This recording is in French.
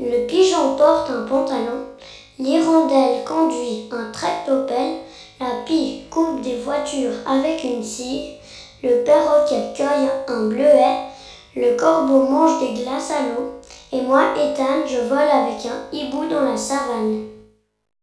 Le pigeon porte un pantalon, l'hirondelle conduit un tractopelle, la pie coupe des voitures avec une scie, le perroquet cueille un bleuet, le corbeau mange des glaces à l'eau, et moi, Ethan, je vole avec un hibou dans la savane.